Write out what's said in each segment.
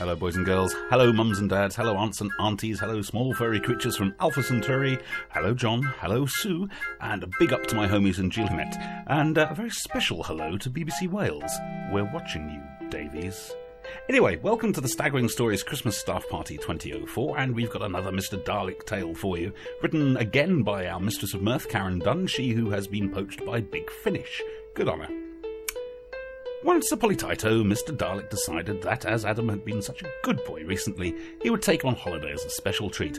Hello, boys and girls. Hello, mums and dads. Hello, aunts and aunties. Hello, small furry creatures from Alpha Centauri. Hello, John. Hello, Sue. And a big up to my homies in Gillimet. And uh, a very special hello to BBC Wales. We're watching you, Davies. Anyway, welcome to the Staggering Stories Christmas Staff Party 2004, and we've got another Mr. Dalek tale for you, written again by our Mistress of Mirth, Karen Dunn, she who has been poached by Big Finish. Good on her. Once a Polytito, Mr. Dalek decided that as Adam had been such a good boy recently, he would take him on holiday as a special treat.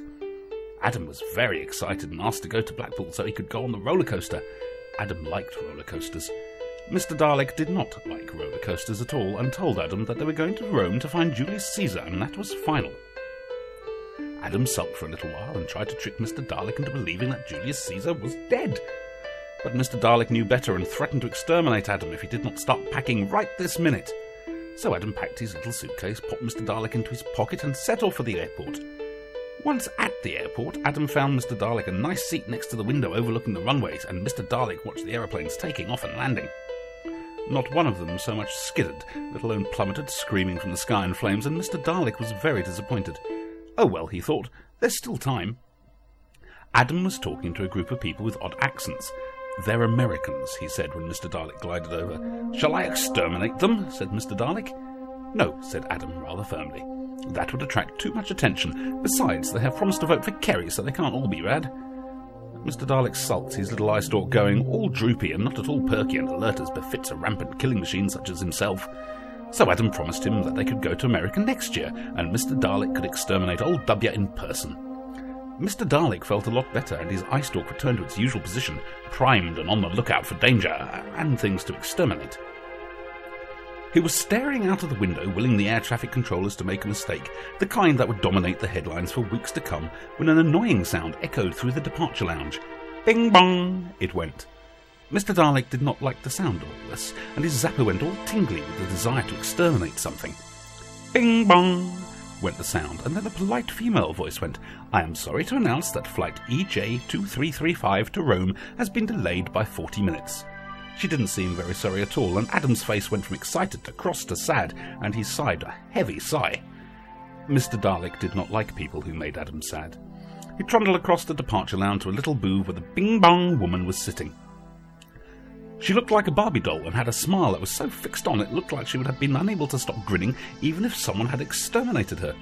Adam was very excited and asked to go to Blackpool so he could go on the roller coaster. Adam liked roller coasters. Mr. Dalek did not like roller coasters at all and told Adam that they were going to Rome to find Julius Caesar, and that was final. Adam sulked for a little while and tried to trick Mr. Dalek into believing that Julius Caesar was dead. But Mr. Dalek knew better and threatened to exterminate Adam if he did not start packing right this minute. So Adam packed his little suitcase, popped Mr. Dalek into his pocket, and set off for the airport. Once at the airport, Adam found Mr. Dalek a nice seat next to the window overlooking the runways, and Mr. Dalek watched the aeroplanes taking off and landing. Not one of them so much skidded, let alone plummeted, screaming from the sky in flames, and Mr. Dalek was very disappointed. Oh well, he thought, there's still time. Adam was talking to a group of people with odd accents. They're Americans, he said when Mr. Dalek glided over. Shall I exterminate them? said Mr. Dalek. No, said Adam rather firmly. That would attract too much attention. Besides, they have promised to vote for Kerry, so they can't all be bad. Mr. Dalek sulked, his little eye stalk going, all droopy and not at all perky and alert as befits a rampant killing machine such as himself. So Adam promised him that they could go to America next year, and Mr. Dalek could exterminate old W in person. Mr. Dalek felt a lot better, and his eye stalk returned to its usual position, primed and on the lookout for danger and things to exterminate. He was staring out of the window, willing the air traffic controllers to make a mistake, the kind that would dominate the headlines for weeks to come, when an annoying sound echoed through the departure lounge. Bing bong! It went. Mr. Dalek did not like the sound of all this, and his zapper went all tingly with the desire to exterminate something. Bing bong! Went the sound, and then a polite female voice went, I am sorry to announce that flight EJ2335 to Rome has been delayed by 40 minutes. She didn't seem very sorry at all, and Adam's face went from excited to cross to sad, and he sighed a heavy sigh. Mr. Dalek did not like people who made Adam sad. He trundled across the departure lounge to a little booth where the bing bong woman was sitting. She looked like a Barbie doll and had a smile that was so fixed on it looked like she would have been unable to stop grinning even if someone had exterminated her.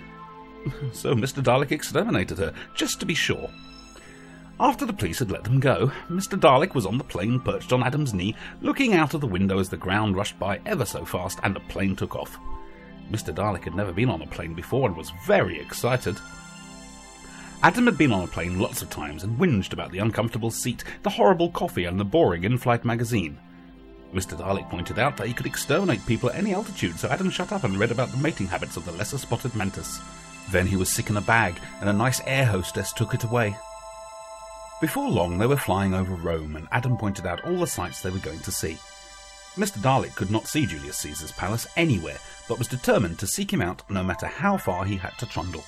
so Mr. Dalek exterminated her, just to be sure. After the police had let them go, Mr. Dalek was on the plane perched on Adam's knee, looking out of the window as the ground rushed by ever so fast and the plane took off. Mr. Dalek had never been on a plane before and was very excited. Adam had been on a plane lots of times and whinged about the uncomfortable seat, the horrible coffee, and the boring in flight magazine. Mr. Dalek pointed out that he could exterminate people at any altitude, so Adam shut up and read about the mating habits of the lesser spotted mantis. Then he was sick in a bag, and a nice air hostess took it away. Before long, they were flying over Rome, and Adam pointed out all the sights they were going to see. Mr. Dalek could not see Julius Caesar's palace anywhere, but was determined to seek him out no matter how far he had to trundle.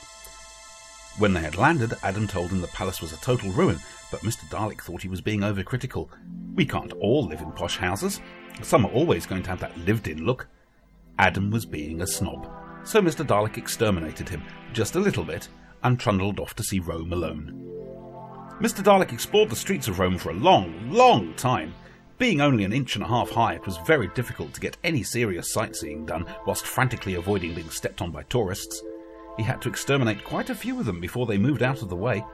When they had landed, Adam told him the palace was a total ruin, but Mr. Dalek thought he was being overcritical. We can't all live in posh houses. Some are always going to have that lived in look. Adam was being a snob, so Mr. Dalek exterminated him, just a little bit, and trundled off to see Rome alone. Mr. Dalek explored the streets of Rome for a long, long time. Being only an inch and a half high, it was very difficult to get any serious sightseeing done whilst frantically avoiding being stepped on by tourists. He had to exterminate quite a few of them before they moved out of the way.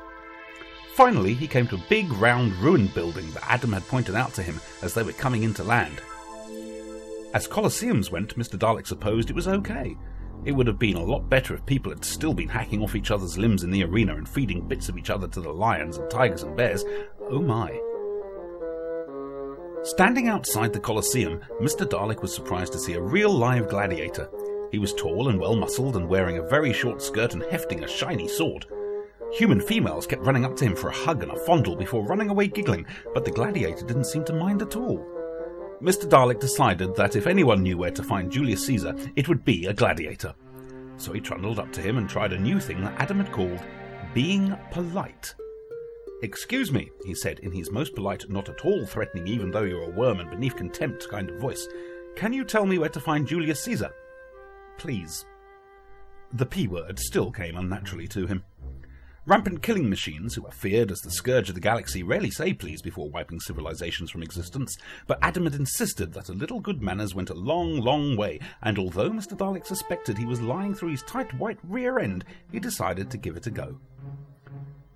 Finally, he came to a big round ruined building that Adam had pointed out to him as they were coming into land. As Colosseums went, Mr. Dalek supposed it was okay. It would have been a lot better if people had still been hacking off each other's limbs in the arena and feeding bits of each other to the lions and tigers and bears. Oh my. Standing outside the Colosseum, Mr. Dalek was surprised to see a real live gladiator. He was tall and well muscled and wearing a very short skirt and hefting a shiny sword. Human females kept running up to him for a hug and a fondle before running away giggling, but the gladiator didn't seem to mind at all. Mr. Dalek decided that if anyone knew where to find Julius Caesar, it would be a gladiator. So he trundled up to him and tried a new thing that Adam had called being polite. Excuse me, he said in his most polite, not at all threatening, even though you're a worm and beneath contempt kind of voice. Can you tell me where to find Julius Caesar? Please. The P word still came unnaturally to him. Rampant killing machines, who are feared as the scourge of the galaxy, rarely say please before wiping civilizations from existence, but Adam had insisted that a little good manners went a long, long way, and although Mr. Dalek suspected he was lying through his tight white rear end, he decided to give it a go.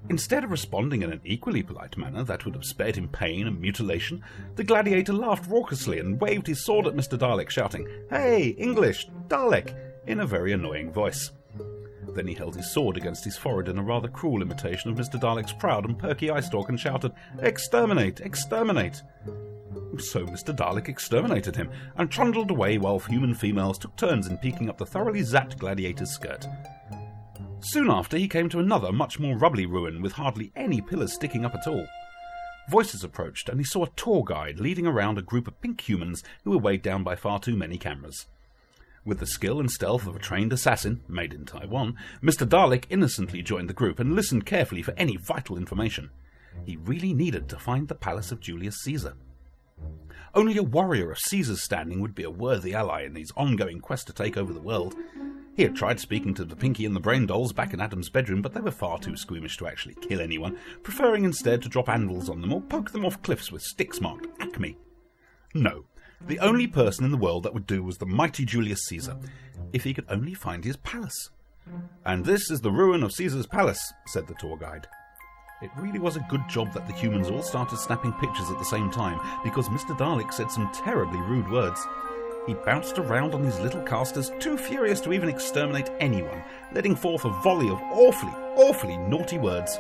Instead of responding in an equally polite manner that would have spared him pain and mutilation, the gladiator laughed raucously and waved his sword at Mr. Dalek, shouting, Hey, English, Dalek, in a very annoying voice. Then he held his sword against his forehead in a rather cruel imitation of Mr. Dalek's proud and perky eye stalk and shouted, Exterminate! Exterminate! So Mr. Dalek exterminated him and trundled away while human females took turns in peeking up the thoroughly zapped gladiator's skirt. Soon after, he came to another, much more rubbly ruin with hardly any pillars sticking up at all. Voices approached, and he saw a tour guide leading around a group of pink humans who were weighed down by far too many cameras. With the skill and stealth of a trained assassin, made in Taiwan, Mr. Dalek innocently joined the group and listened carefully for any vital information. He really needed to find the palace of Julius Caesar. Only a warrior of Caesar's standing would be a worthy ally in his ongoing quest to take over the world. He had tried speaking to the Pinky and the Brain Dolls back in Adam's bedroom, but they were far too squeamish to actually kill anyone, preferring instead to drop anvils on them or poke them off cliffs with sticks marked Acme. No, the only person in the world that would do was the mighty Julius Caesar, if he could only find his palace. And this is the ruin of Caesar's palace, said the tour guide. It really was a good job that the humans all started snapping pictures at the same time, because Mr. Dalek said some terribly rude words. He bounced around on his little casters, too furious to even exterminate anyone, letting forth a volley of awfully, awfully naughty words.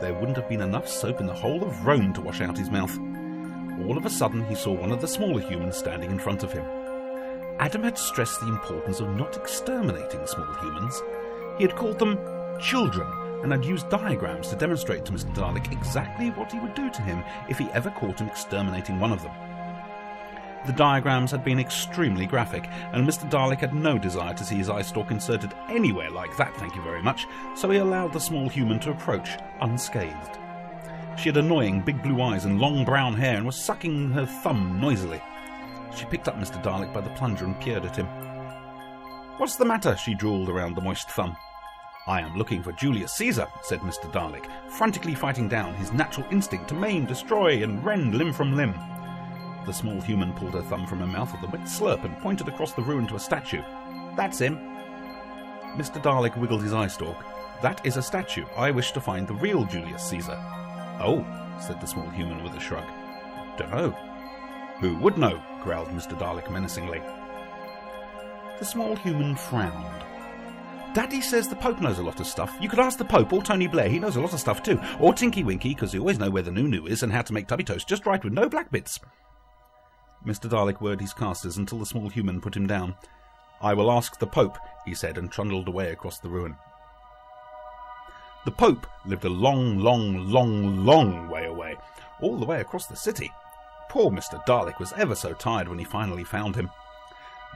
There wouldn't have been enough soap in the whole of Rome to wash out his mouth all of a sudden he saw one of the smaller humans standing in front of him. Adam had stressed the importance of not exterminating small humans. He had called them children and had used diagrams to demonstrate to Mr. Dalek exactly what he would do to him if he ever caught him exterminating one of them. The diagrams had been extremely graphic, and Mr. Dalek had no desire to see his eye stalk inserted anywhere like that, thank you very much, so he allowed the small human to approach unscathed. She had annoying big blue eyes and long brown hair and was sucking her thumb noisily. She picked up Mr. Dalek by the plunger and peered at him. What's the matter? she drooled around the moist thumb. I am looking for Julius Caesar, said Mr. Dalek, frantically fighting down his natural instinct to maim, destroy, and rend limb from limb. The small human pulled her thumb from her mouth with a wet slurp and pointed across the ruin to a statue. That's him. Mr. Dalek wiggled his eye stalk. That is a statue. I wish to find the real Julius Caesar. Oh, said the small human with a shrug. Dunno. Who would know? growled Mr. Dalek menacingly. The small human frowned. Daddy says the Pope knows a lot of stuff. You could ask the Pope or Tony Blair, he knows a lot of stuff too. Or Tinky Winky, because they always know where the Noo-Noo is and how to make tubby toast just right with no black bits. Mr. Dalek whirred his casters until the small human put him down. I will ask the Pope, he said, and trundled away across the ruin. The Pope lived a long, long, long, long way away, all the way across the city. Poor Mr. Dalek was ever so tired when he finally found him.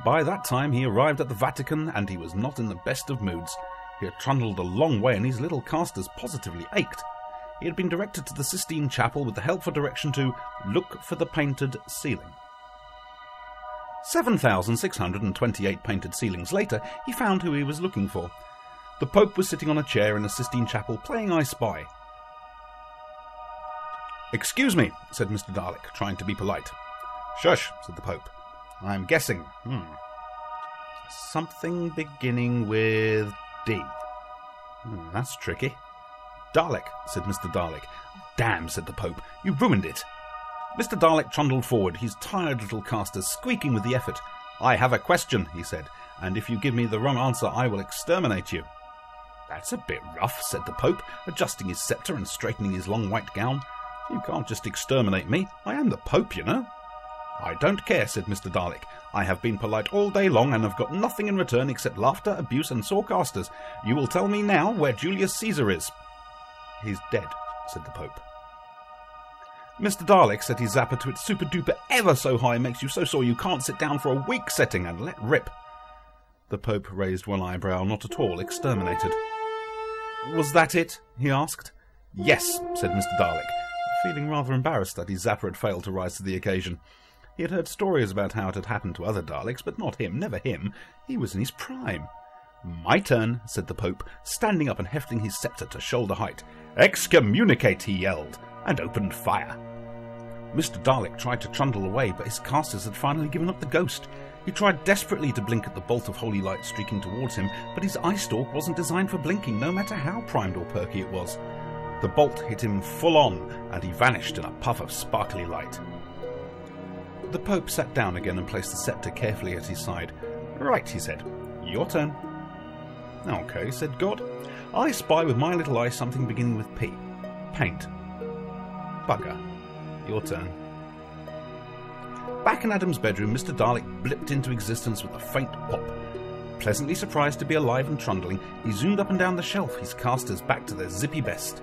By that time he arrived at the Vatican and he was not in the best of moods. He had trundled a long way and his little casters positively ached. He had been directed to the Sistine Chapel with the helpful direction to look for the painted ceiling. 7,628 painted ceilings later, he found who he was looking for the Pope was sitting on a chair in the Sistine Chapel playing I Spy. Excuse me, said Mr. Dalek, trying to be polite. Shush, said the Pope. I'm guessing. Hmm. Something beginning with D. Hmm, that's tricky. Dalek, said Mr. Dalek. Damn, said the Pope. You ruined it. Mr. Dalek trundled forward, his tired little casters squeaking with the effort. I have a question, he said, and if you give me the wrong answer, I will exterminate you. That's a bit rough, said the Pope, adjusting his sceptre and straightening his long white gown. You can't just exterminate me. I am the Pope, you know. I don't care, said Mr. Dalek. I have been polite all day long and have got nothing in return except laughter, abuse, and sore casters. You will tell me now where Julius Caesar is. He's dead, said the Pope. Mr. Dalek said his zapper to its super duper ever so high makes you so sore you can't sit down for a week setting and let rip. The Pope raised one eyebrow, not at all exterminated. Was that it? he asked. Yes, said Mr. Dalek, feeling rather embarrassed that his zapper had failed to rise to the occasion. He had heard stories about how it had happened to other Daleks, but not him, never him. He was in his prime. My turn, said the Pope, standing up and hefting his sceptre to shoulder height. Excommunicate, he yelled, and opened fire. Mr. Dalek tried to trundle away, but his casters had finally given up the ghost. He tried desperately to blink at the bolt of holy light streaking towards him, but his eye stalk wasn't designed for blinking, no matter how primed or perky it was. The bolt hit him full on, and he vanished in a puff of sparkly light. The Pope sat down again and placed the sceptre carefully at his side. Right, he said. Your turn. Okay, said God. I spy with my little eye something beginning with P. Paint. Bugger. Your turn. Back in Adam's bedroom, Mr. Dalek blipped into existence with a faint pop. Pleasantly surprised to be alive and trundling, he zoomed up and down the shelf, his casters back to their zippy best.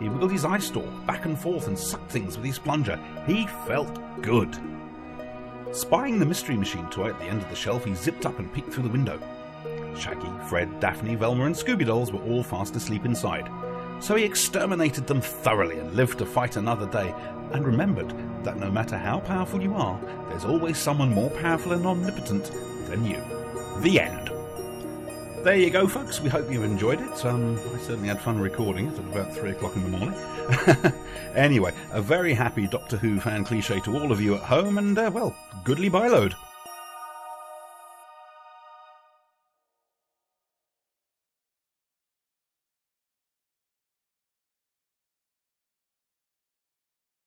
He wiggled his eye stalk back and forth and sucked things with his plunger. He felt good. Spying the mystery machine toy at the end of the shelf, he zipped up and peeked through the window. Shaggy, Fred, Daphne, Velma, and Scooby Dolls were all fast asleep inside. So he exterminated them thoroughly and lived to fight another day, and remembered that no matter how powerful you are, there's always someone more powerful and omnipotent than you. The end. There you go, folks. We hope you've enjoyed it. Um, I certainly had fun recording it at about three o'clock in the morning. anyway, a very happy Doctor Who fan cliche to all of you at home, and uh, well, goodly byload.